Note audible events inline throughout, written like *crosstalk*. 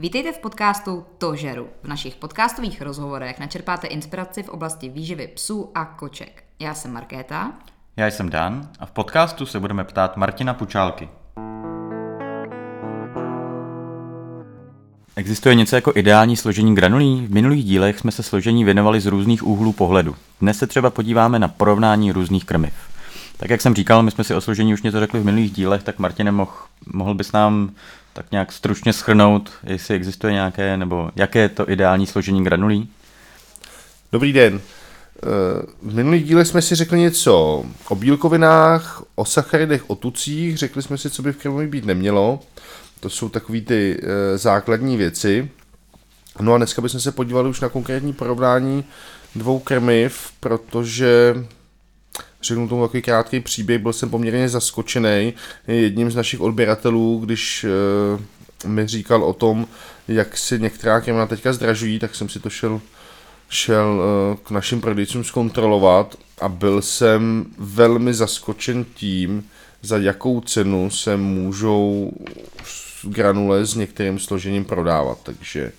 Vítejte v podcastu To žeru. V našich podcastových rozhovorech načerpáte inspiraci v oblasti výživy psů a koček. Já jsem Markéta. Já jsem Dan a v podcastu se budeme ptát Martina Pučálky. Existuje něco jako ideální složení granulí? V minulých dílech jsme se složení věnovali z různých úhlů pohledu. Dnes se třeba podíváme na porovnání různých krmiv. Tak jak jsem říkal, my jsme si o složení už něco řekli v minulých dílech, tak Martine, mohl, mohl bys nám tak nějak stručně schrnout, jestli existuje nějaké, nebo jaké je to ideální složení granulí? Dobrý den. Eh, v minulých dílech jsme si řekli něco o bílkovinách, o sacharidech, o tucích, řekli jsme si, co by v krmovi být nemělo. To jsou takové ty e, základní věci. No a dneska bychom se podívali už na konkrétní porovnání dvou krmiv, protože řeknu tomu takový krátký příběh, byl jsem poměrně zaskočený jedním z našich odběratelů, když e, mi říkal o tom, jak si některá krmna teďka zdražují, tak jsem si to šel, šel e, k našim prodejcům zkontrolovat a byl jsem velmi zaskočen tím, za jakou cenu se můžou granule s některým složením prodávat, takže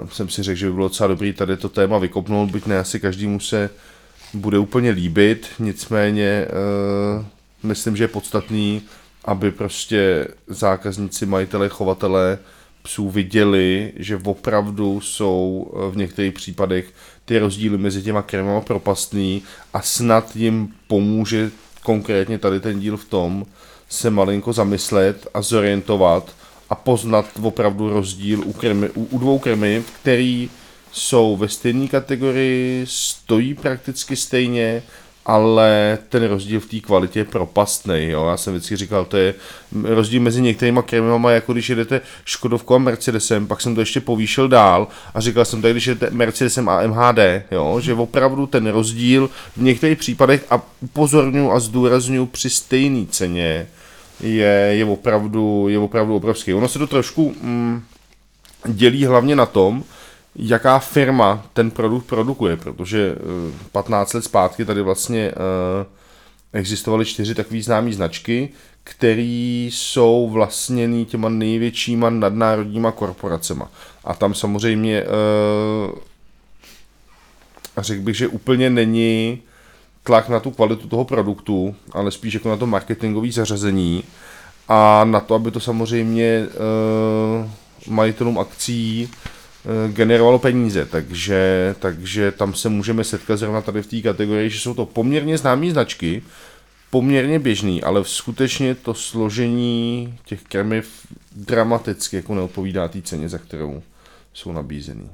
uh, jsem si řekl, že by bylo docela dobrý tady to téma vykopnout, byť ne asi každému se bude úplně líbit, nicméně uh, myslím, že je podstatný, aby prostě zákazníci, majitele, chovatele psů viděli, že opravdu jsou v některých případech ty rozdíly mezi těma krmama propastný a snad jim pomůže konkrétně tady ten díl v tom, se malinko zamyslet a zorientovat a poznat opravdu rozdíl u, krmy, u, u dvou krmy, který jsou ve stejné kategorii, stojí prakticky stejně, ale ten rozdíl v té kvalitě je propastný. Jo? Já jsem vždycky říkal, to je rozdíl mezi některými krmama, jako když jedete Škodovkou a Mercedesem, pak jsem to ještě povýšil dál a říkal jsem tady, když jedete Mercedesem a MHD, jo? že opravdu ten rozdíl v některých případech, a upozorňuji a zdůraznuju při stejné ceně, je, je, opravdu, je opravdu obrovský. Ono se to trošku mm, dělí hlavně na tom, jaká firma ten produkt produkuje, protože 15 let zpátky tady vlastně uh, existovaly čtyři takové známé značky, které jsou vlastněny těma největšíma nadnárodníma korporacema. A tam samozřejmě uh, řekl bych, že úplně není tlak na tu kvalitu toho produktu, ale spíš jako na to marketingové zařazení a na to, aby to samozřejmě majitelům akcí generovalo peníze, takže, takže tam se můžeme setkat zrovna tady v té kategorii, že jsou to poměrně známé značky, poměrně běžný, ale skutečně to složení těch krmiv dramaticky jako neodpovídá té ceně, za kterou jsou nabízený.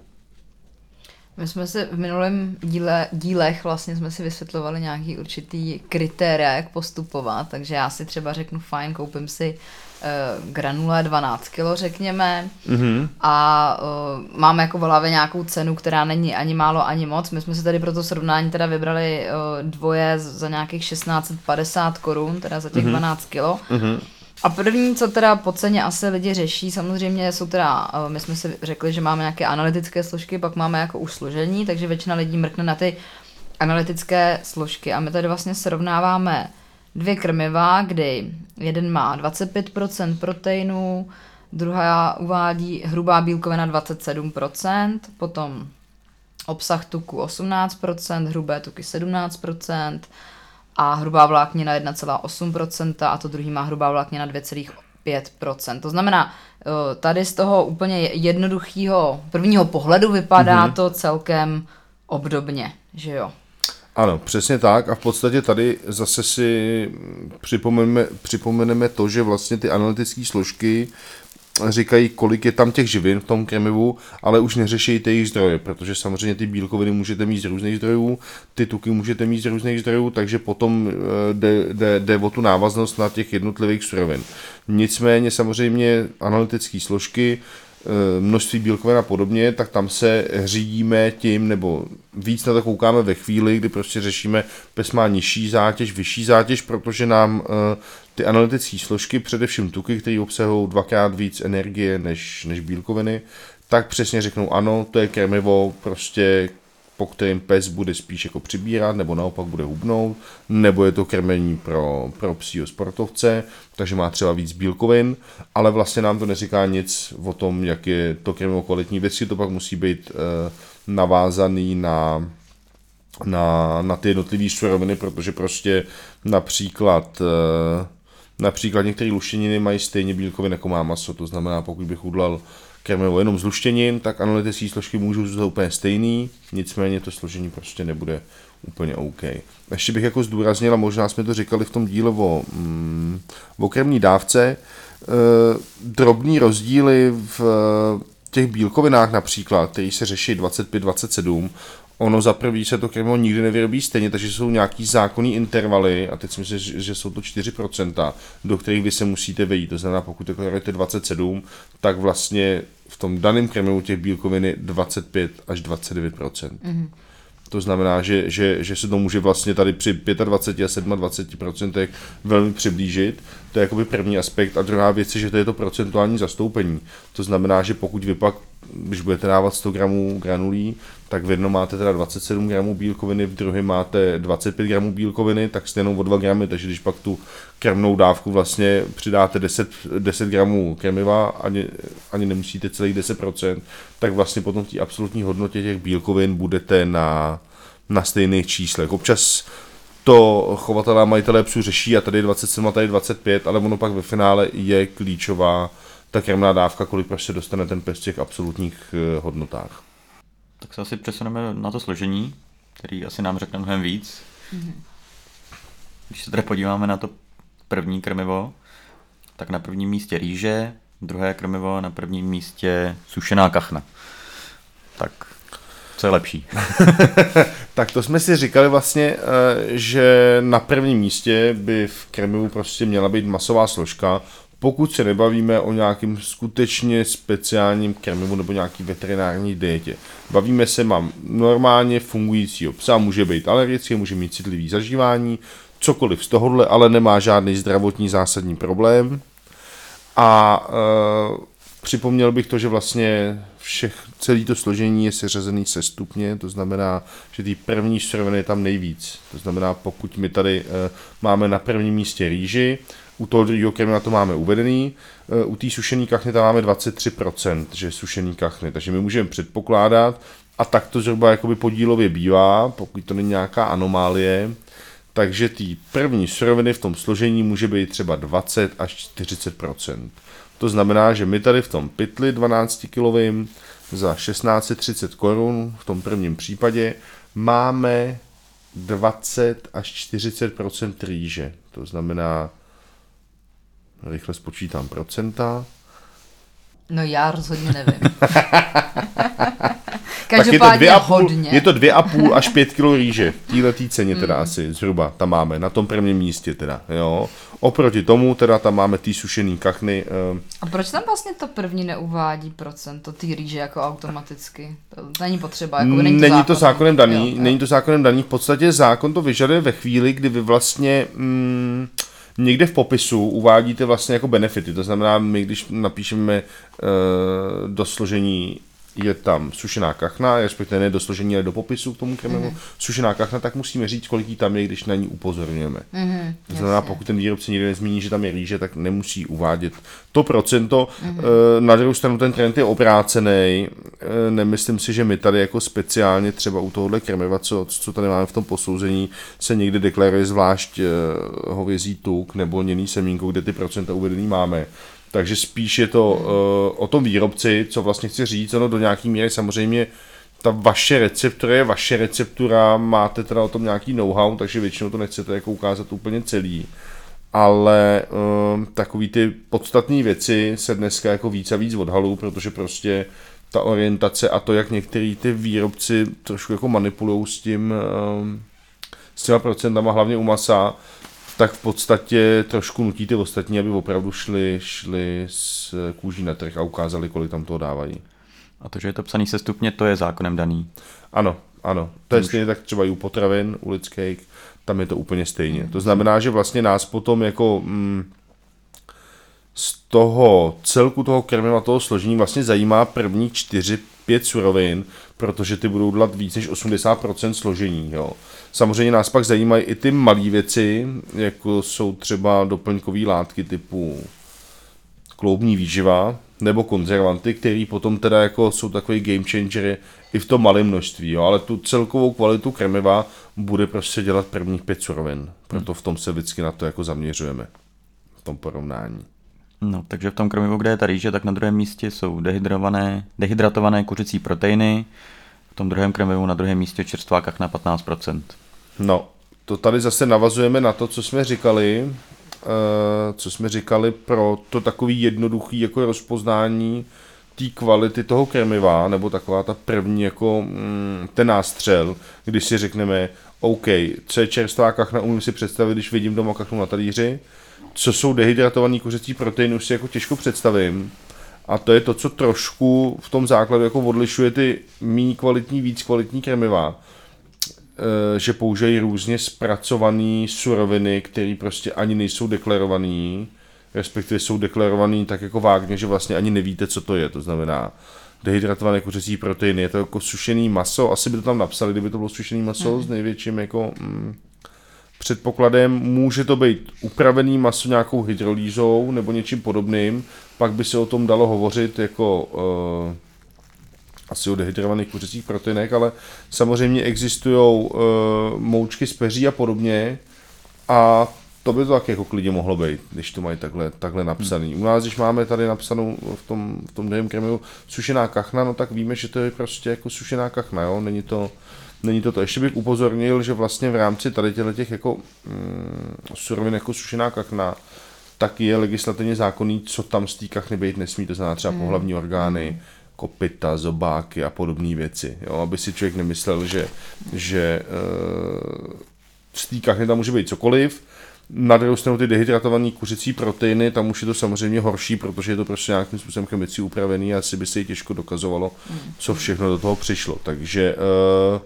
My jsme si v minulém díle, dílech vlastně jsme si vysvětlovali nějaký určitý kritéria, jak postupovat, takže já si třeba řeknu, fajn, koupím si uh, granule 12 kg, řekněme, mm-hmm. a uh, máme jako v hlavě nějakou cenu, která není ani málo, ani moc. My jsme si tady pro to srovnání teda vybrali uh, dvoje za nějakých 1650 korun, teda za těch mm-hmm. 12 kg. Mm-hmm. A první, co teda po ceně asi lidi řeší, samozřejmě jsou teda, eh, my jsme si řekli, že máme nějaké analytické složky, pak máme jako už složení, takže většina lidí mrkne na ty analytické složky. A my tady vlastně srovnáváme dvě krmiva, kdy jeden má 25% proteinů, druhá uvádí hrubá bílkovina 27%, potom obsah tuku 18%, hrubé tuky 17%, a hrubá vláknina 1,8% a to druhý má hrubá vláknina 2,5%. To znamená, eh, tady z toho úplně jednoduchého prvního pohledu vypadá mm-hmm. to celkem obdobně, že jo? Ano, přesně tak a v podstatě tady zase si připomeneme, připomeneme to, že vlastně ty analytické složky říkají, kolik je tam těch živin v tom krmivu, ale už neřeší ty jejich zdroje, protože samozřejmě ty bílkoviny můžete mít z různých zdrojů, ty tuky můžete mít z různých zdrojů, takže potom eh, jde, jde, jde o tu návaznost na těch jednotlivých surovin. Nicméně samozřejmě analytické složky množství bílkovin a podobně, tak tam se řídíme tím, nebo víc na to koukáme ve chvíli, kdy prostě řešíme, pes má nižší zátěž, vyšší zátěž, protože nám eh, ty analytické složky, především tuky, které obsahují dvakrát víc energie než, než bílkoviny, tak přesně řeknou ano, to je krmivo prostě po kterém pes bude spíš jako přibírat, nebo naopak bude hubnout, nebo je to krmení pro, pro psího sportovce, takže má třeba víc bílkovin, ale vlastně nám to neříká nic o tom, jak je to krmivo kvalitní. Vždycky to pak musí být uh, navázaný na, na, na ty jednotlivé suroviny, protože prostě například uh, například některé luštěniny mají stejně bílkovin jako má maso, to znamená, pokud bych udlal krmivo jenom z luštěnin, tak analytické složky můžou zůstat úplně stejný, nicméně to složení prostě nebude úplně OK. Ještě bych jako zdůraznil, a možná jsme to říkali v tom díle o, mm, o krmní dávce, e, drobný rozdíly v těch bílkovinách například, které se řeší 25-27, ono za prvý se to krmivo nikdy nevyrobí stejně, takže jsou nějaký zákonný intervaly, a teď si myslím, že jsou to 4%, do kterých vy se musíte vejít. To znamená, pokud deklarujete 27, tak vlastně v tom daném krmivu těch bílkovin je 25 až 29%. Mm-hmm. To znamená, že, že, že se to může vlastně tady při 25 a 27% velmi přiblížit. To je jakoby první aspekt. A druhá věc je, že to je to procentuální zastoupení. To znamená, že pokud vy pak, když budete dávat 100 gramů granulí, tak v jednom máte teda 27 gramů bílkoviny, v druhém máte 25 gramů bílkoviny, tak jste jenom o 2 gramy, takže když pak tu krmnou dávku vlastně přidáte 10, 10 gramů krmiva, ani, ani nemusíte celých 10%, tak vlastně potom v té absolutní hodnotě těch bílkovin budete na, na stejných číslech. Občas to chovatelé a majitelé psů řeší a tady 27 a tady 25, ale ono pak ve finále je klíčová ta krmná dávka, kolik prostě dostane ten pes v těch absolutních eh, hodnotách. Tak se asi přesuneme na to složení, který asi nám řekne mnohem víc. Mm-hmm. Když se tedy podíváme na to první krmivo, tak na prvním místě rýže, druhé krmivo, na prvním místě sušená kachna. Tak co je lepší? *laughs* tak to jsme si říkali vlastně, eh, že na prvním místě by v krmivu prostě měla být masová složka, pokud se nebavíme o nějakým skutečně speciálním krmivu nebo nějaký veterinární dietě. Bavíme se, mám normálně fungujícího psa, může být alergický, může mít citlivý zažívání, cokoliv z tohohle, ale nemá žádný zdravotní zásadní problém. A e, připomněl bych to, že vlastně všech, celý to složení je seřazený se stupně, to znamená, že ty první suroviny je tam nejvíc. To znamená, pokud my tady e, máme na prvním místě rýži, u toho druhého krmiva to máme uvedený, e, u té sušené kachny tam máme 23%, že sušený kachny, takže my můžeme předpokládat, a tak to zhruba jakoby podílově bývá, pokud to není nějaká anomálie, takže ty první suroviny v tom složení může být třeba 20 až 40% To znamená, že my tady v tom pytli 12 kg za 1630 korun v tom prvním případě máme 20 až 40% rýže. To znamená, rychle spočítám procenta. No já rozhodně nevím. *laughs* tak je to, dvě a půl, hodně. je to dvě a půl až pět kilo rýže. V této ceně teda mm. asi zhruba tam máme, na tom prvním místě teda, jo. Oproti tomu teda tam máme ty sušený kachny. Uh, a proč tam vlastně to první neuvádí procento ty rýže jako automaticky? To není potřeba, jako není to, není zákonem. to zákonem daný, jo, není to zákonem daný, v podstatě zákon to vyžaduje ve chvíli, kdy vy vlastně... Mm, někde v popisu uvádíte vlastně jako benefity. To znamená, my když napíšeme uh, do složení je tam sušená kachna, respektive ne do složení, ale do popisu k tomu krmivu, mm-hmm. sušená kachna, tak musíme říct, kolik jí tam je, když na ní upozorňujeme. Mm-hmm, to znamená, jasně. pokud ten výrobce někde nezmíní, že tam je rýže, tak nemusí uvádět to procento. Mm-hmm. Na druhou stranu ten trend je obrácený. E, nemyslím si, že my tady jako speciálně třeba u tohohle krmiva, co, co tady máme v tom posouzení, se někdy deklaruje zvlášť e, hovězí tuk nebo něný semínko, kde ty procenta uvedený máme. Takže spíš je to uh, o tom výrobci, co vlastně chci říct, ono do nějaký míry samozřejmě ta vaše receptura je vaše receptura, máte teda o tom nějaký know-how, takže většinou to nechcete jako ukázat úplně celý. Ale uh, takový ty podstatné věci se dneska jako víc a víc odhalou, protože prostě ta orientace a to, jak některý ty výrobci trošku jako manipulují s tím, uh, s těma procentama, hlavně u masa, tak v podstatě trošku nutí ty ostatní, aby opravdu šli, šli s kůží na trh a ukázali, kolik tam toho dávají. A to, že je to psaný se stupně, to je zákonem daný. Ano, ano. To je Už. stejně tak třeba i u potravin, u lidských, tam je to úplně stejně. To znamená, že vlastně nás potom jako mm, z toho celku toho krmiva, toho složení vlastně zajímá první 4-5 surovin, protože ty budou dlat víc než 80% složení. Jo. Samozřejmě nás pak zajímají i ty malé věci, jako jsou třeba doplňkové látky typu kloubní výživa nebo konzervanty, který potom teda jako jsou takový game changery i v tom malém množství, jo, ale tu celkovou kvalitu krmiva bude prostě dělat prvních pět surovin. Proto v tom se vždycky na to jako zaměřujeme, v tom porovnání. No, takže v tom krmivu, kde je ta rýže, tak na druhém místě jsou dehydrované, dehydratované kuřecí proteiny, v tom druhém krmivu na druhém místě čerstvá kachna 15%. No, to tady zase navazujeme na to, co jsme říkali, uh, co jsme říkali pro to takový jednoduchý jako rozpoznání té kvality toho krmiva, nebo taková ta první jako mm, ten nástřel, když si řekneme, OK, co je čerstvá kachna, umím si představit, když vidím doma kachnu na talíři, co jsou dehydratovaný kuřecí proteiny, už si jako těžko představím. A to je to, co trošku v tom základu jako odlišuje ty méně kvalitní, víc kvalitní krmiva. E, že použijí různě zpracované suroviny, které prostě ani nejsou deklarované, respektive jsou deklarované tak jako vágně, že vlastně ani nevíte, co to je. To znamená, dehydratované kuřecí proteiny, je to jako sušený maso, asi by to tam napsali, kdyby to bylo sušený maso mm. s největším jako mm, předpokladem, může to být upravený maso nějakou hydrolýzou nebo něčím podobným, pak by se o tom dalo hovořit jako uh, asi o dehydrovaných kuřecích proteinech, ale samozřejmě existují uh, moučky z peří a podobně a to by to tak jako klidně mohlo být, když to mají takhle, takhle napsaný. U nás, když máme tady napsanou v tom, v tom druhém krmivu sušená kachna, no tak víme, že to je prostě jako sušená kachna, jo? Není to, není to to. Ještě bych upozornil, že vlastně v rámci tady těch jako mm, surovin jako sušená kachna, tak je legislativně zákonný, co tam z té kachny být nesmí, to znamená třeba mm. pohlavní orgány, kopita, zobáky a podobné věci. Jo? Aby si člověk nemyslel, že, že uh, z té kachny tam může být cokoliv, na druhou stranu ty dehydratované kuřecí proteiny, tam už je to samozřejmě horší, protože je to prostě nějakým způsobem chemicky upravený a asi by se jí těžko dokazovalo, co všechno do toho přišlo. Takže uh,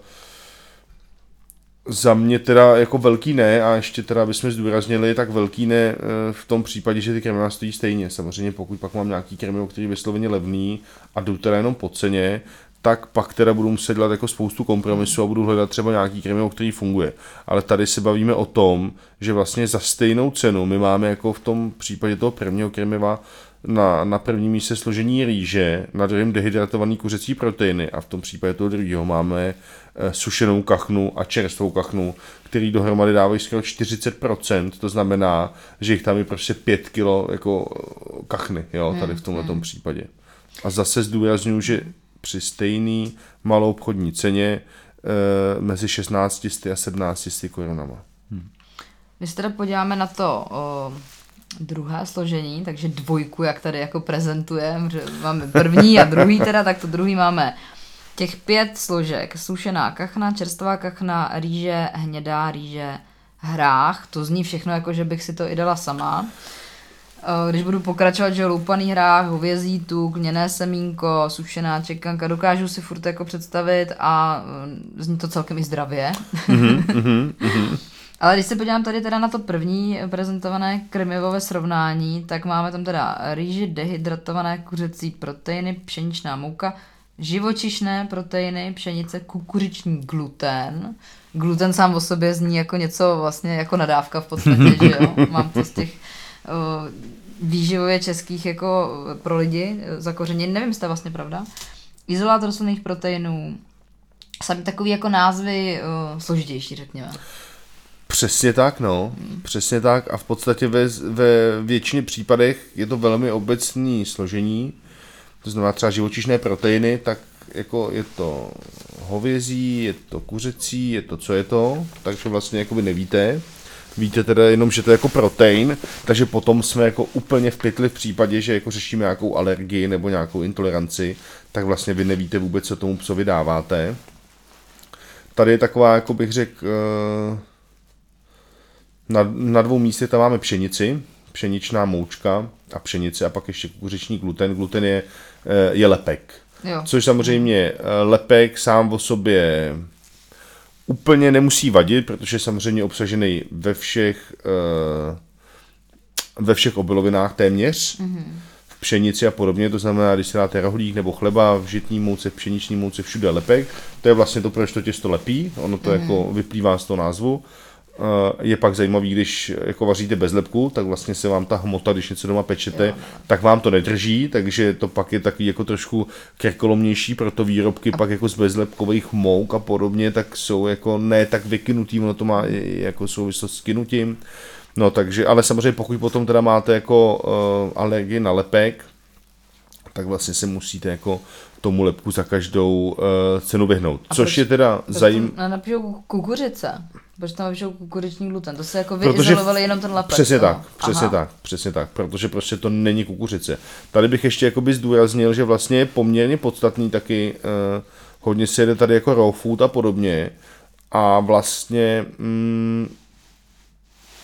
za mě teda jako velký ne a ještě teda bychom zdůraznili, tak velký ne eh, v tom případě, že ty krmiva stojí stejně. Samozřejmě pokud pak mám nějaký krmivo, který je vysloveně levný a jdu teda jenom po ceně, tak pak teda budu muset dělat jako spoustu kompromisů a budu hledat třeba nějaký krmivo, který funguje. Ale tady se bavíme o tom, že vlastně za stejnou cenu my máme jako v tom případě toho prvního krmiva na, na prvním místě složení rýže, na druhém dehydratovaný kuřecí proteiny a v tom případě toho druhého máme e, sušenou kachnu a čerstvou kachnu, který dohromady dávají skoro 40%, to znamená, že jich tam je prostě 5 kilo jako kachny, jo, tady v tomhle hmm. případě. A zase zdůraznuju, že při stejné malou obchodní ceně e, mezi 16 a 17 korunama. Hmm. Když se teda podíváme na to o, druhé složení, takže dvojku, jak tady jako prezentujeme, že máme první a druhý teda, tak to druhý máme těch pět složek. Sušená kachna, čerstvá kachna, rýže, hnědá rýže, hrách. To zní všechno jako, že bych si to i dala sama. Eh, když budu pokračovat, že loupaný hrách, hovězí tuk, lněné semínko, sušená čekanka, dokážu si furt jako představit a eh, zní to celkem i zdravě. Mm-hmm, mm-hmm. Ale když se podívám tady teda na to první prezentované krmivové srovnání, tak máme tam teda rýži, dehydratované kuřecí proteiny, pšeničná mouka, živočišné proteiny, pšenice, kukuřiční gluten. Gluten sám o sobě zní jako něco vlastně jako nadávka v podstatě, že jo? *laughs* Mám to z těch výživově českých jako pro lidi zakořeněn, nevím, jestli to je vlastně pravda. Izolát rostlinných proteinů, sami takový jako názvy uh, složitější, řekněme. Přesně tak, no. Přesně tak a v podstatě ve, ve většině případech je to velmi obecný složení. To znamená třeba živočišné proteiny, tak jako je to hovězí, je to kuřecí, je to, co je to, takže vlastně jako by nevíte. Víte teda jenom, že to je jako protein, takže potom jsme jako úplně v pytli v případě, že jako řešíme nějakou alergii nebo nějakou intoleranci, tak vlastně vy nevíte vůbec, co tomu psovi dáváte. Tady je taková, jako bych řekl, eh, na, na dvou místech tam máme pšenici, pšeničná moučka a pšenice a pak ještě kukuřiční gluten. Gluten je, eh, je lepek. Jo. Což samozřejmě eh, lepek sám o sobě úplně nemusí vadit, protože je samozřejmě obsažený ve všech uh, ve všech obilovinách téměř. Mm-hmm. V pšenici a podobně, to znamená, když se dáte rohlík nebo chleba v žitní mouce, v pšeniční mouce, všude lepek. To je vlastně to, proč to těsto lepí, ono to mm-hmm. jako vyplývá z toho názvu. Eh, je pak zajímavý, když jako vaříte bez lepku, tak vlastně se vám ta hmota, když něco doma pečete, jo. tak vám to nedrží, takže to pak je takový jako trošku krkolomnější, proto výrobky a... pak jako z bezlepkových mouk a podobně, tak jsou jako ne tak vykynutý, ono to má jako souvislost s kynutím. No takže, ale samozřejmě pokud potom teda máte jako uh, alergii na lepek, tak vlastně se musíte jako tomu lepku za každou uh, cenu vyhnout. A Což proč, je teda zajímavé. Napíšou kukuřice. Proč tam vyšel kukuřiční gluten? To se jako vyizolovali jenom ten lepek. Přesně no. tak, přesně Aha. tak, přesně tak, protože prostě to není kukuřice. Tady bych ještě jakoby zdůraznil, že vlastně je poměrně podstatný taky, uh, hodně se jede tady jako raw food a podobně a vlastně mm,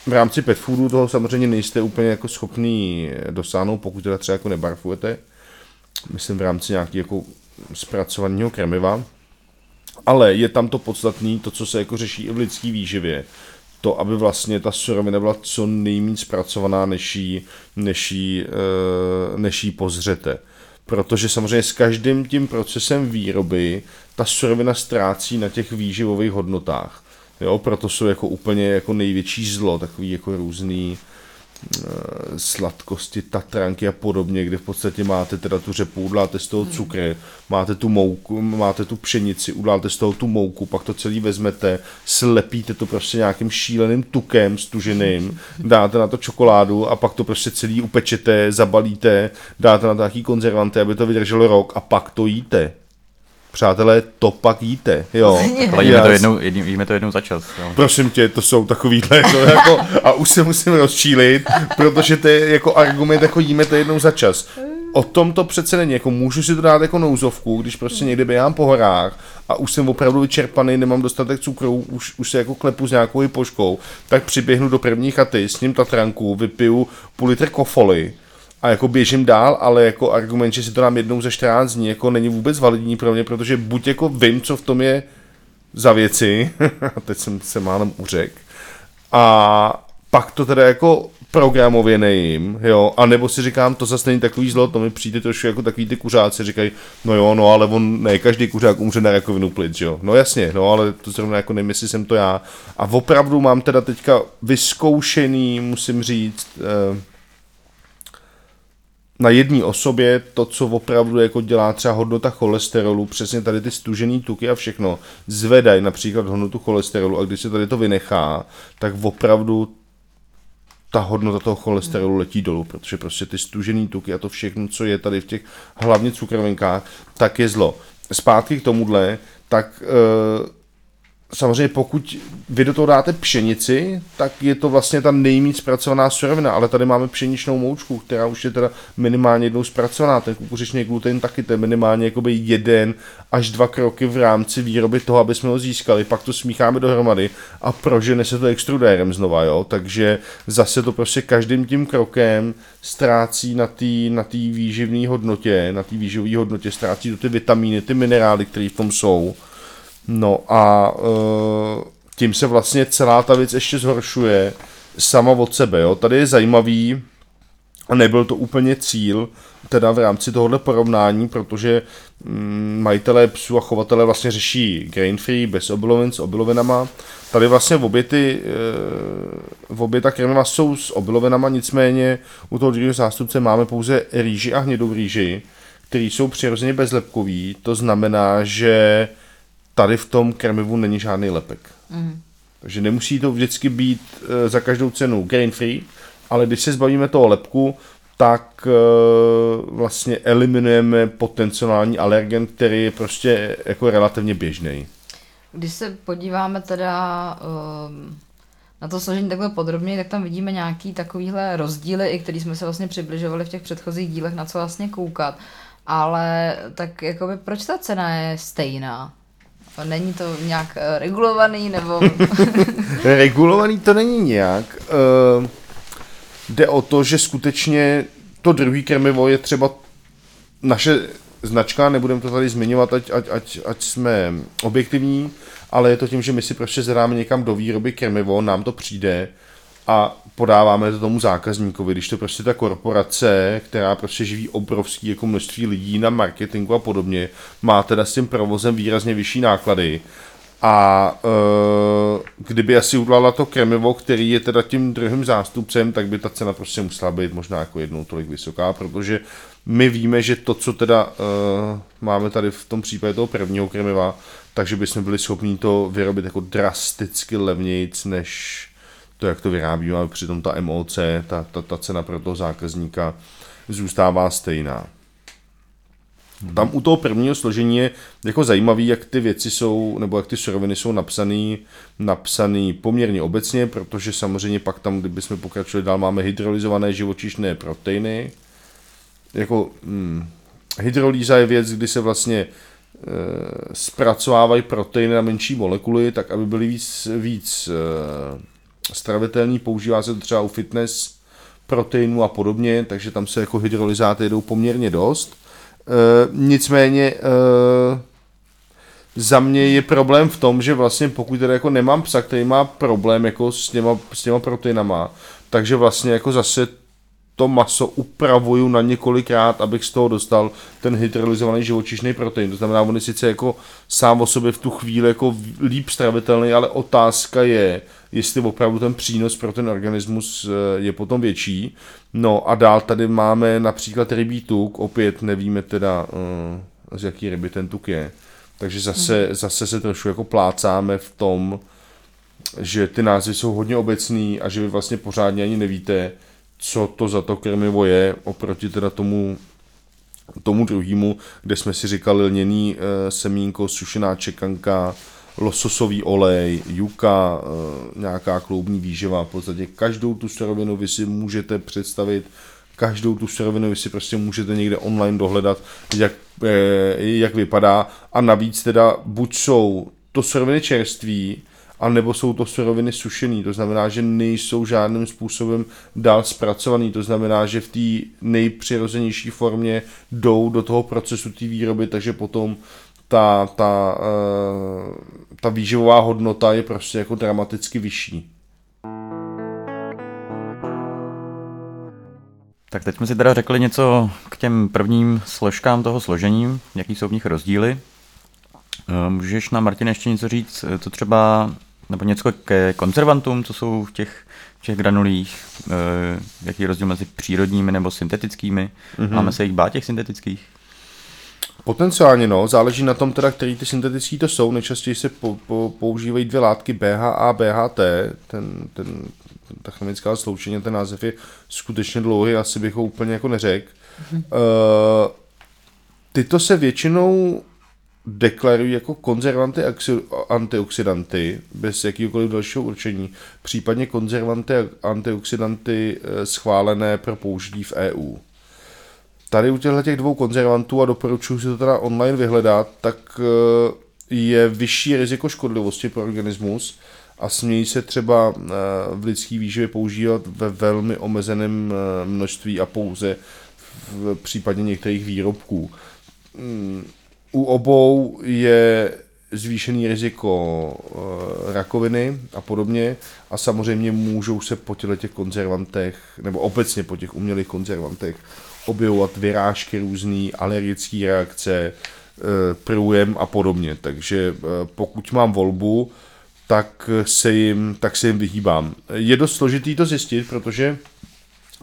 v rámci pet foodu toho samozřejmě nejste úplně jako schopný dosáhnout, pokud teda třeba jako nebarfujete, myslím v rámci nějakého jako zpracovaného krmiva, ale je tam to podstatné, to, co se jako řeší i v lidské výživě, to, aby vlastně ta surovina byla co nejméně zpracovaná, než jí, než jí, eh, než jí pozřete. Protože samozřejmě s každým tím procesem výroby ta surovina ztrácí na těch výživových hodnotách. Jo, proto jsou jako úplně jako největší zlo, takový jako různý, Eh, sladkosti, tatranky a podobně, kde v podstatě máte teda tu řepu, uděláte z toho hmm. cukr, máte tu mouku, máte tu pšenici, uděláte z toho tu mouku, pak to celý vezmete, slepíte to prostě nějakým šíleným tukem stuženým, *laughs* dáte na to čokoládu a pak to prostě celý upečete, zabalíte, dáte na to nějaký konzervanty, aby to vydrželo rok a pak to jíte přátelé, to pak jíte, jo. *laughs* Ale jíme to, jednou, jíme to jednou za čas. Jo. Prosím tě, to jsou takovýhle, to jako, a už se musím rozčílit, protože to je jako argument, jako jíme to jednou za čas. O tom to přece není, jako můžu si to dát jako nouzovku, když prostě někde běhám po horách a už jsem opravdu vyčerpaný, nemám dostatek cukru, už, už se jako klepu s nějakou hypoškou, tak přiběhnu do první chaty, s ním tatranku, vypiju půl litr kofoly, a jako běžím dál, ale jako argument, že si to dám jednou ze 14 dní, jako není vůbec validní pro mě, protože buď jako vím, co v tom je za věci, *laughs* a teď jsem se málem uřek, a pak to teda jako programově nejím, jo, a nebo si říkám, to zase není takový zlo, to mi přijde trošku jako takový ty kuřáci, říkají, no jo, no ale on, ne, každý kuřák umře na rakovinu plic, jo, no jasně, no ale to zrovna jako nevím, jestli jsem to já, a opravdu mám teda teďka vyzkoušený, musím říct, eh, na jedné osobě to, co opravdu jako dělá třeba hodnota cholesterolu, přesně tady ty stužený tuky a všechno, zvedají například hodnotu cholesterolu a když se tady to vynechá, tak opravdu ta hodnota toho cholesterolu letí dolů, protože prostě ty stužený tuky a to všechno, co je tady v těch hlavně cukrovinkách, tak je zlo. Zpátky k tomuhle, tak e, samozřejmě pokud vy do toho dáte pšenici, tak je to vlastně ta nejméně zpracovaná surovina, ale tady máme pšeničnou moučku, která už je teda minimálně jednou zpracovaná. Ten kukuřičný gluten taky, to je minimálně jakoby jeden až dva kroky v rámci výroby toho, aby jsme ho získali. Pak to smícháme dohromady a prožene se to extrudérem znova, jo. Takže zase to prostě každým tím krokem ztrácí na té na tý výživné hodnotě, na té výživové hodnotě, ztrácí to ty vitamíny, ty minerály, které v tom jsou No a uh, tím se vlastně celá ta věc ještě zhoršuje sama od sebe. Jo? Tady je zajímavý, a nebyl to úplně cíl, teda v rámci tohohle porovnání, protože mm, majitelé psů a chovatele vlastně řeší grain free, bez obilovin, s obilovinama. Tady vlastně v obě, ty, v obě ta krmiva jsou s obilovinama, nicméně u toho druhého zástupce máme pouze rýži a hnědou rýži, který jsou přirozeně bezlepkový. To znamená, že tady v tom krmivu není žádný lepek. Mm. Takže nemusí to vždycky být e, za každou cenu grain free, ale když se zbavíme toho lepku, tak e, vlastně eliminujeme potenciální alergen, který je prostě jako relativně běžný. Když se podíváme teda um, na to složení takhle podrobně, tak tam vidíme nějaký takovýhle rozdíly, i který jsme se vlastně přibližovali v těch předchozích dílech, na co vlastně koukat. Ale tak jakoby proč ta cena je stejná? Není to nějak uh, regulovaný nebo... *laughs* regulovaný to není nějak. Uh, jde o to, že skutečně to druhý krmivo je třeba naše značka, nebudeme to tady zmiňovat, ať, ať, ať, ať jsme objektivní, ale je to tím, že my si prostě zadáme někam do výroby krmivo, nám to přijde a podáváme to tomu zákazníkovi, když to prostě ta korporace, která prostě živí obrovský jako množství lidí na marketingu a podobně, má teda s tím provozem výrazně vyšší náklady. A e, kdyby asi udělala to kremivo, který je teda tím druhým zástupcem, tak by ta cena prostě musela být možná jako jednou tolik vysoká, protože my víme, že to, co teda e, máme tady v tom případě toho prvního krmiva, takže bychom byli schopni to vyrobit jako drasticky levnějc, než to, jak to vyrábíme, ale přitom ta MOC, ta, ta, ta cena pro toho zákazníka zůstává stejná. Tam u toho prvního složení je jako zajímavý, jak ty věci jsou, nebo jak ty suroviny jsou napsané napsaný poměrně obecně, protože samozřejmě pak tam, kdybychom pokračovali dál, máme hydrolyzované živočišné proteiny. Jako hmm, hydrolýza je věc, kdy se vlastně e, zpracovávají proteiny na menší molekuly, tak aby byly víc, víc e, stravitelný. Používá se to třeba u fitness proteinů a podobně, takže tam se jako hydrolyzáty jdou poměrně dost. E, nicméně e, za mě je problém v tom, že vlastně pokud teda jako nemám psa, který má problém jako s těma, s těma proteinama, takže vlastně jako zase to maso upravuju na několikrát, abych z toho dostal ten hydrolyzovaný živočišný protein. To znamená, on je sice jako sám o sobě v tu chvíli jako líp stravitelný, ale otázka je, jestli opravdu ten přínos pro ten organismus eh, je potom větší. No a dál tady máme například rybí tuk, opět nevíme teda, eh, z jaký ryby ten tuk je. Takže zase, mm. zase se trošku jako plácáme v tom, že ty názvy jsou hodně obecný a že vy vlastně pořádně ani nevíte, co to za to krmivo je, oproti teda tomu tomu druhému, kde jsme si říkali lněný e, semínko, sušená čekanka, lososový olej, juka, e, nějaká kloubní výživa. V podstatě každou tu surovinu vy si můžete představit, každou tu surovinu vy si prostě můžete někde online dohledat, jak, e, jak vypadá. A navíc teda buď jsou to suroviny čerství, a nebo jsou to suroviny sušený, to znamená, že nejsou žádným způsobem dál zpracovaný, to znamená, že v té nejpřirozenější formě jdou do toho procesu té výroby, takže potom ta, ta, uh, ta výživová hodnota je prostě jako dramaticky vyšší. Tak teď jsme si teda řekli něco k těm prvním složkám toho složení, jaký jsou v nich rozdíly. Eh, můžeš nám, Martin, ještě něco říct, co třeba nebo něco ke konzervantům, co jsou v těch, v těch granulích, e, jaký je rozdíl mezi přírodními nebo syntetickými. Mm-hmm. Máme se jich bát těch syntetických? Potenciálně no, záleží na tom teda, který ty syntetický to jsou. Nejčastěji se po, po, používají dvě látky BHA a BHT, ten, ten, ta chemická sloučení, ten název je skutečně dlouhý, asi bych ho úplně jako neřekl. Mm-hmm. Uh, tyto se většinou deklarují jako konzervanty antioxidanty bez jakýkoliv dalšího určení, případně konzervanty a antioxidanty eh, schválené pro použití v EU. Tady u těchto těch dvou konzervantů, a doporučuji si to teda online vyhledat, tak eh, je vyšší riziko škodlivosti pro organismus a smějí se třeba eh, v lidský výživě používat ve velmi omezeném množství a pouze v případě některých výrobků. Hmm, u obou je zvýšený riziko eh, rakoviny a podobně a samozřejmě můžou se po těch konzervantech nebo obecně po těch umělých konzervantech objevovat vyrážky různý, alergické reakce, eh, průjem a podobně. Takže eh, pokud mám volbu, tak se jim, tak se jim vyhýbám. Je dost složitý to zjistit, protože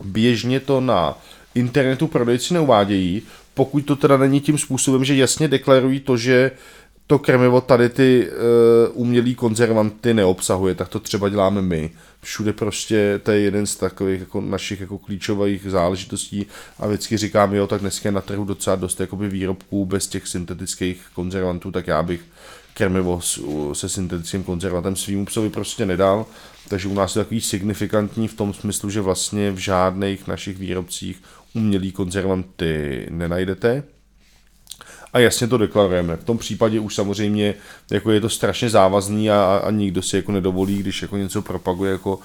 běžně to na internetu prodejci neuvádějí, pokud to teda není tím způsobem, že jasně deklarují to, že to krmivo tady ty uh, umělý konzervanty neobsahuje, tak to třeba děláme my. Všude prostě to je jeden z takových jako našich jako klíčových záležitostí a vždycky říkám, jo, tak dneska je na trhu docela dost jakoby výrobků bez těch syntetických konzervantů, tak já bych krmivo se syntetickým konzervantem svým psovi prostě nedal. Takže u nás je takový signifikantní v tom smyslu, že vlastně v žádných našich výrobcích umělý konzervanty nenajdete. A jasně to deklarujeme. V tom případě už samozřejmě jako je to strašně závazný a, a nikdo si jako nedovolí, když jako něco propaguje jako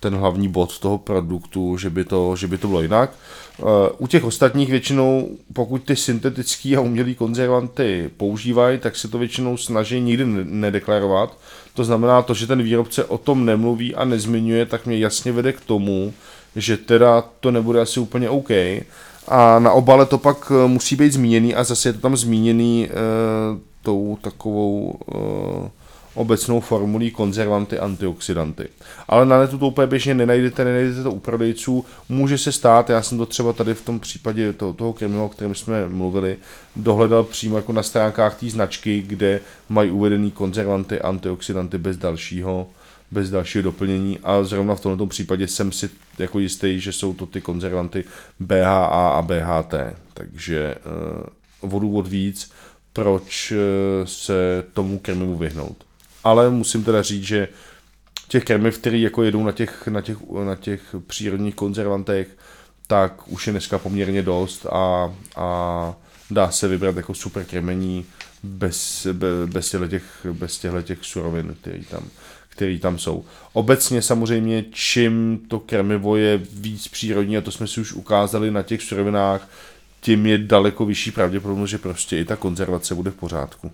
ten hlavní bod toho produktu, že by to, že by to bylo jinak. Uh, u těch ostatních většinou, pokud ty syntetické a umělé konzervanty používají, tak se to většinou snaží nikdy nedeklarovat. To znamená to, že ten výrobce o tom nemluví a nezmiňuje, tak mě jasně vede k tomu, že teda to nebude asi úplně OK. A na obale to pak eh, musí být zmíněný a zase je to tam zmíněný uh, tou takovou uh, obecnou formulí konzervanty, antioxidanty. Ale na netu to úplně běžně nenajdete, nenajdete to u prodejců. Může se stát, já jsem to třeba tady v tom případě toho, toho kremiva, o kterém jsme mluvili, dohledal přímo jako na stránkách té značky, kde mají uvedený konzervanty, antioxidanty bez dalšího bez dalšího doplnění. A zrovna v tomto případě jsem si jako jistý, že jsou to ty konzervanty BHA a BHT, takže vodu od víc, proč uh, se tomu krmivu vyhnout. Ale musím teda říct, že těch krmiv, které jako jedou na těch, na, těch, na těch přírodních konzervantech, tak už je dneska poměrně dost a, a dá se vybrat jako super krmení bez, bez, těch, bez těchto těch surovin, který tam, který tam jsou. Obecně samozřejmě, čím to krmivo je víc přírodní, a to jsme si už ukázali na těch surovinách, tím je daleko vyšší pravděpodobnost, že prostě i ta konzervace bude v pořádku.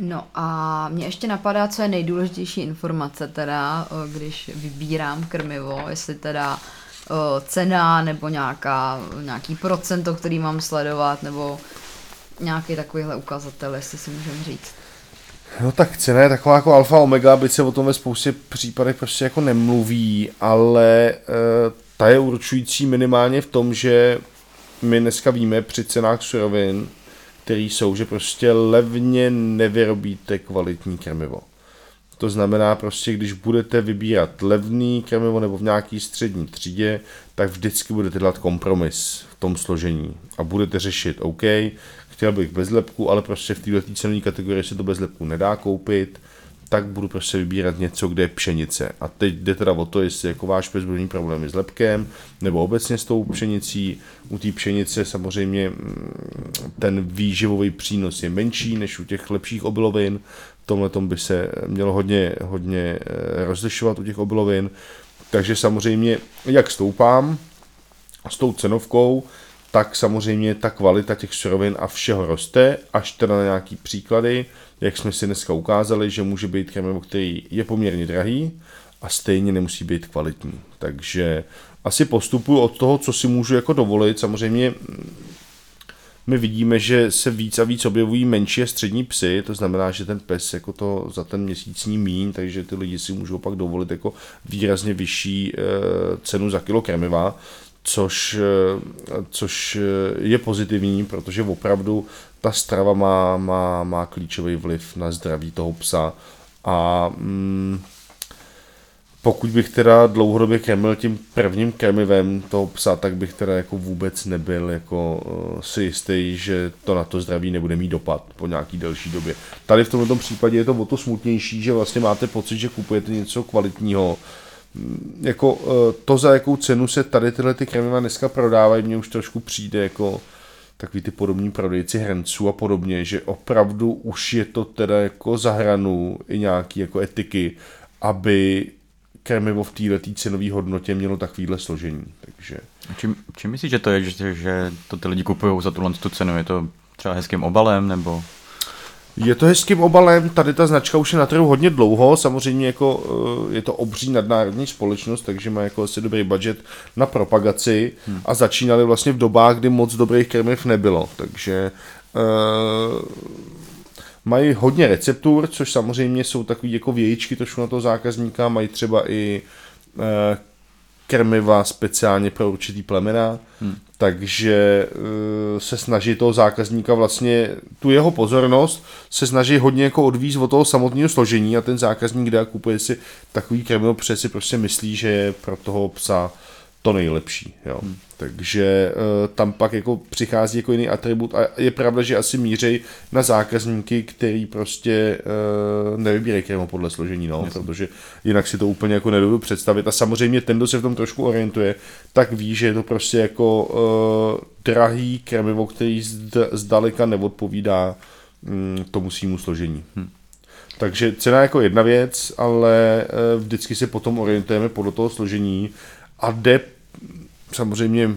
No a mě ještě napadá, co je nejdůležitější informace teda, když vybírám krmivo, jestli teda cena nebo nějaká, nějaký procento, který mám sledovat, nebo nějaký takovýhle ukazatel, jestli si můžeme říct. No tak cena je taková jako alfa omega, byť se o tom ve spoustě případech prostě jako nemluví, ale e, ta je určující minimálně v tom, že my dneska víme při cenách surovin, který jsou, že prostě levně nevyrobíte kvalitní krmivo. To znamená prostě, když budete vybírat levný krmivo nebo v nějaký střední třídě, tak vždycky budete dělat kompromis v tom složení a budete řešit, OK, chtěl bych bez lepku, ale prostě v této cenové kategorii se to bez lepku nedá koupit, tak budu prostě vybírat něco, kde je pšenice. A teď jde teda o to, jestli jako váš pes bude mít problémy s lepkem, nebo obecně s tou pšenicí. U té pšenice samozřejmě mm, ten výživový přínos je menší než u těch lepších obilovin. V tomhle by se mělo hodně, hodně eh, rozlišovat u těch obilovin. Takže samozřejmě, jak stoupám s tou cenovkou, tak samozřejmě ta kvalita těch surovin a všeho roste, až teda na nějaký příklady, jak jsme si dneska ukázali, že může být krmivo, který je poměrně drahý a stejně nemusí být kvalitní. Takže asi postupuji od toho, co si můžu jako dovolit. Samozřejmě mm, my vidíme, že se víc a víc objevují menší a střední psy, to znamená, že ten pes jako to za ten měsíc ní míň, takže ty lidi si můžou pak dovolit jako výrazně vyšší e, cenu za kilo krmiva, což, e, což je pozitivní, protože opravdu ta strava má, má, má klíčový vliv na zdraví toho psa a mm, pokud bych teda dlouhodobě krmil tím prvním krmivem toho psa, tak bych teda jako vůbec nebyl jako uh, si jistý, že to na to zdraví nebude mít dopad po nějaký delší době. Tady v tomto případě je to o to smutnější, že vlastně máte pocit, že kupujete něco kvalitního, jako uh, to, za jakou cenu se tady tyhle ty krmiva dneska prodávají, mně už trošku přijde jako takový ty podobní prodejci hrnců a podobně, že opravdu už je to teda jako za hranu i nějaký jako etiky, aby krmivo v této cenové hodnotě mělo takovýhle složení. Takže... Čím, čím myslíš, že to je, že, že to ty lidi kupují za tuhle tu cenu? Je to třeba hezkým obalem nebo... Je to hezkým obalem, tady ta značka už je na trhu hodně dlouho, samozřejmě jako eh, je to obří nadnárodní společnost, takže má jako asi dobrý budget na propagaci hmm. a začínali vlastně v dobách, kdy moc dobrých krmiv nebylo, takže uh, mají hodně receptur, což samozřejmě jsou takový jako vějičky trošku na toho zákazníka, mají třeba i uh, krmiva speciálně pro určitý plemena, hmm. takže uh, se snaží toho zákazníka vlastně, tu jeho pozornost se snaží hodně jako odvíz od toho samotného složení a ten zákazník, kde kupuje si takový krmivo, protože si prostě myslí, že je pro toho psa to nejlepší. Jo. Hmm. Takže uh, tam pak jako přichází jako jiný atribut a je pravda, že asi mířej na zákazníky, který prostě uh, nevybírají kremo podle složení, no, Jasně. protože jinak si to úplně jako nedovedu představit a samozřejmě ten, kdo se v tom trošku orientuje, tak ví, že je to prostě jako uh, drahý krmivo, který zd- zdaleka neodpovídá um, tomu svýmu složení. Hmm. Takže cena jako jedna věc, ale eh, vždycky se potom orientujeme podle toho složení a jde samozřejmě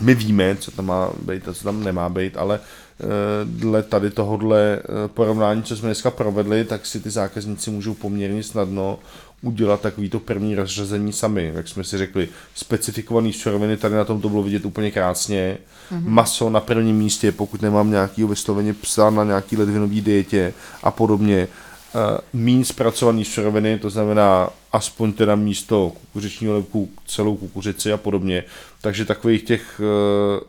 my víme, co tam má být a co tam nemá být, ale eh, dle tady tohohle porovnání, co jsme dneska provedli, tak si ty zákazníci můžou poměrně snadno udělat takový to první rozřazení sami, jak jsme si řekli. Specifikovaný suroviny, tady na tom to bylo vidět úplně krásně. Mm-hmm. Maso na prvním místě, pokud nemám nějaký vysloveně psa na nějaký ledvinový dietě a podobně. Uh, mín zpracovaný suroviny, to znamená aspoň teda místo kukuřičního lepku celou kukuřici a podobně. Takže takových těch uh,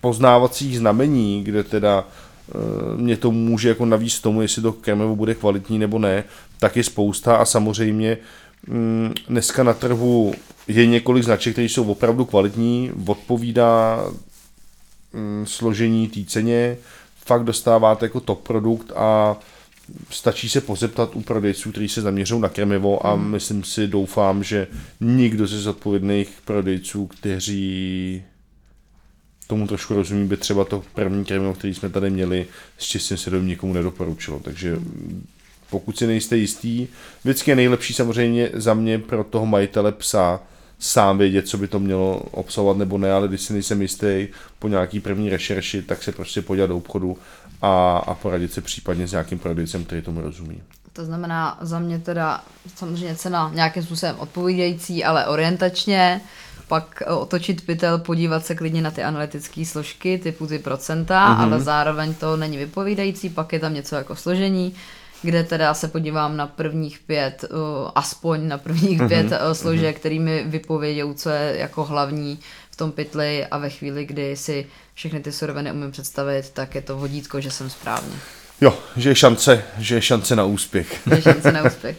poznávacích znamení, kde teda uh, mě to může jako navíc tomu, jestli to krmivo bude kvalitní nebo ne, tak je spousta a samozřejmě mm, dneska na trhu je několik značek, které jsou opravdu kvalitní, odpovídá mm, složení té ceně, fakt dostáváte jako top produkt a stačí se pozeptat u prodejců, kteří se zaměřují na krmivo a hmm. myslím si, doufám, že nikdo ze zodpovědných prodejců, kteří tomu trošku rozumí, by třeba to první krmivo, který jsme tady měli, s čistým svědomím nikomu nedoporučilo. Takže pokud si nejste jistý. Vždycky je nejlepší samozřejmě za mě pro toho majitele psa sám vědět, co by to mělo obsahovat nebo ne, ale když si nejsem jistý po nějaký první rešerši, tak se prostě podívat do obchodu a, a poradit se případně s nějakým prodejcem, který tomu rozumí. To znamená za mě teda samozřejmě cena nějakým způsobem odpovídající, ale orientačně, pak otočit pytel, podívat se klidně na ty analytické složky typu ty procenta, mm-hmm. ale zároveň to není vypovídající, pak je tam něco jako složení, kde teda se podívám na prvních pět, uh, aspoň na prvních mm-hmm. pět uh, složek, mm-hmm. který mi vypovědějí, co je jako hlavní v tom pytli a ve chvíli, kdy si všechny ty suroviny umím představit, tak je to vodítko, že jsem správně. Jo, že je šance, že je šance na úspěch. Že je *laughs* šance na úspěch.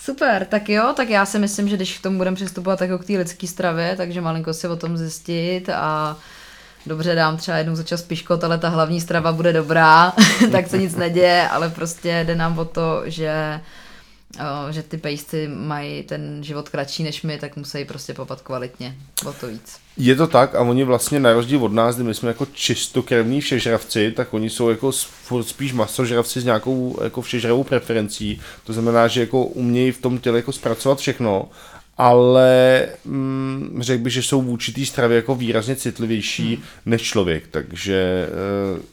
Super, tak jo, tak já si myslím, že když k tomu budeme přistupovat jako k té lidské stravě, takže malinko si o tom zjistit a dobře dám třeba jednou za čas piškot, ale ta hlavní strava bude dobrá, *laughs* tak se nic neděje, ale prostě jde nám o to, že že ty pejsci mají ten život kratší než my, tak musí prostě popat kvalitně. O to víc. Je to tak a oni vlastně na rozdíl od nás, kdy my jsme jako čistokrevní všežravci, tak oni jsou jako spíš masožravci s nějakou jako všežravou preferencí. To znamená, že jako umějí v tom těle jako zpracovat všechno ale mm, řekl bych, že jsou v určitý stravě jako výrazně citlivější hmm. než člověk, takže e,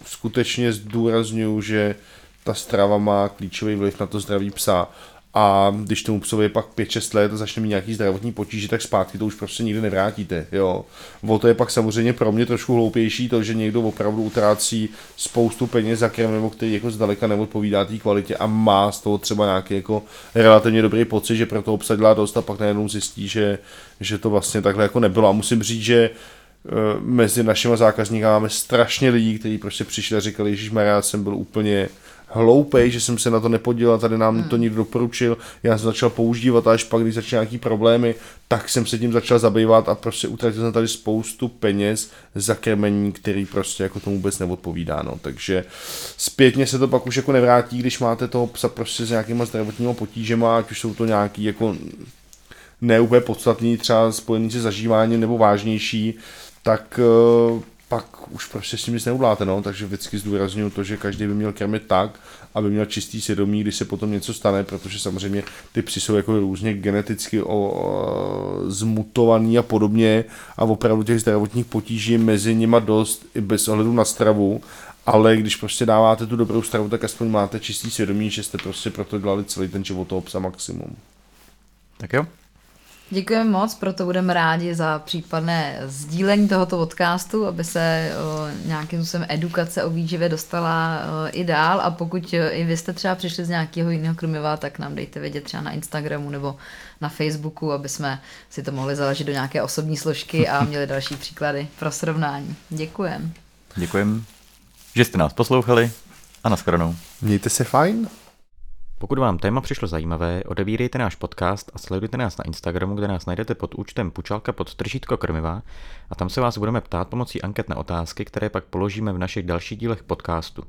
skutečně zdůraznuju, že ta strava má klíčový vliv na to zdraví psa a když tomu psovi je pak 5-6 let a začne mít nějaký zdravotní potíže, tak zpátky to už prostě nikdy nevrátíte. Jo. O to je pak samozřejmě pro mě trošku hloupější to, že někdo opravdu utrácí spoustu peněz za krmivo, který jako zdaleka neodpovídá té kvalitě a má z toho třeba nějaký jako relativně dobrý pocit, že pro to obsadila dost a pak najednou zjistí, že, že to vlastně takhle jako nebylo. A musím říct, že eh, mezi našimi zákazníky máme strašně lidí, kteří prostě přišli a říkali, že jsem byl úplně hloupej, že jsem se na to nepodíval, tady nám hmm. to někdo doporučil, já jsem začal používat a až pak, když začaly nějaký problémy, tak jsem se tím začal zabývat a prostě utratil jsem tady spoustu peněz za krmení, který prostě jako tomu vůbec neodpovídá, no. takže zpětně se to pak už jako nevrátí, když máte toho psa prostě s nějakýma zdravotníma potížema, ať už jsou to nějaký jako neúplně podstatný, třeba spojený se zažíváním nebo vážnější, tak pak už prostě s tím nic neuděláte, no, takže vždycky zdůraznuju to, že každý by měl krmit tak, aby měl čistý svědomí, když se potom něco stane, protože samozřejmě ty psy jsou jako různě geneticky o, o, zmutovaný a podobně a opravdu těch zdravotních potíží mezi nima dost i bez ohledu na stravu, ale když prostě dáváte tu dobrou stravu, tak aspoň máte čistý svědomí, že jste prostě proto dělali celý ten život toho psa maximum. Tak jo, Děkujeme moc, proto budeme rádi za případné sdílení tohoto podcastu, aby se o, nějakým způsobem edukace o výživě dostala o, i dál a pokud i vy jste třeba přišli z nějakého jiného krmiva, tak nám dejte vědět třeba na Instagramu nebo na Facebooku, aby jsme si to mohli založit do nějaké osobní složky a měli *laughs* další příklady pro srovnání. Děkujem. Děkujem, že jste nás poslouchali a nashledanou. Mějte se fajn. Pokud vám téma přišlo zajímavé, odebírejte náš podcast a sledujte nás na Instagramu, kde nás najdete pod účtem Pučalka pod tržítko krmiva a tam se vás budeme ptát pomocí anket na otázky, které pak položíme v našich dalších dílech podcastu.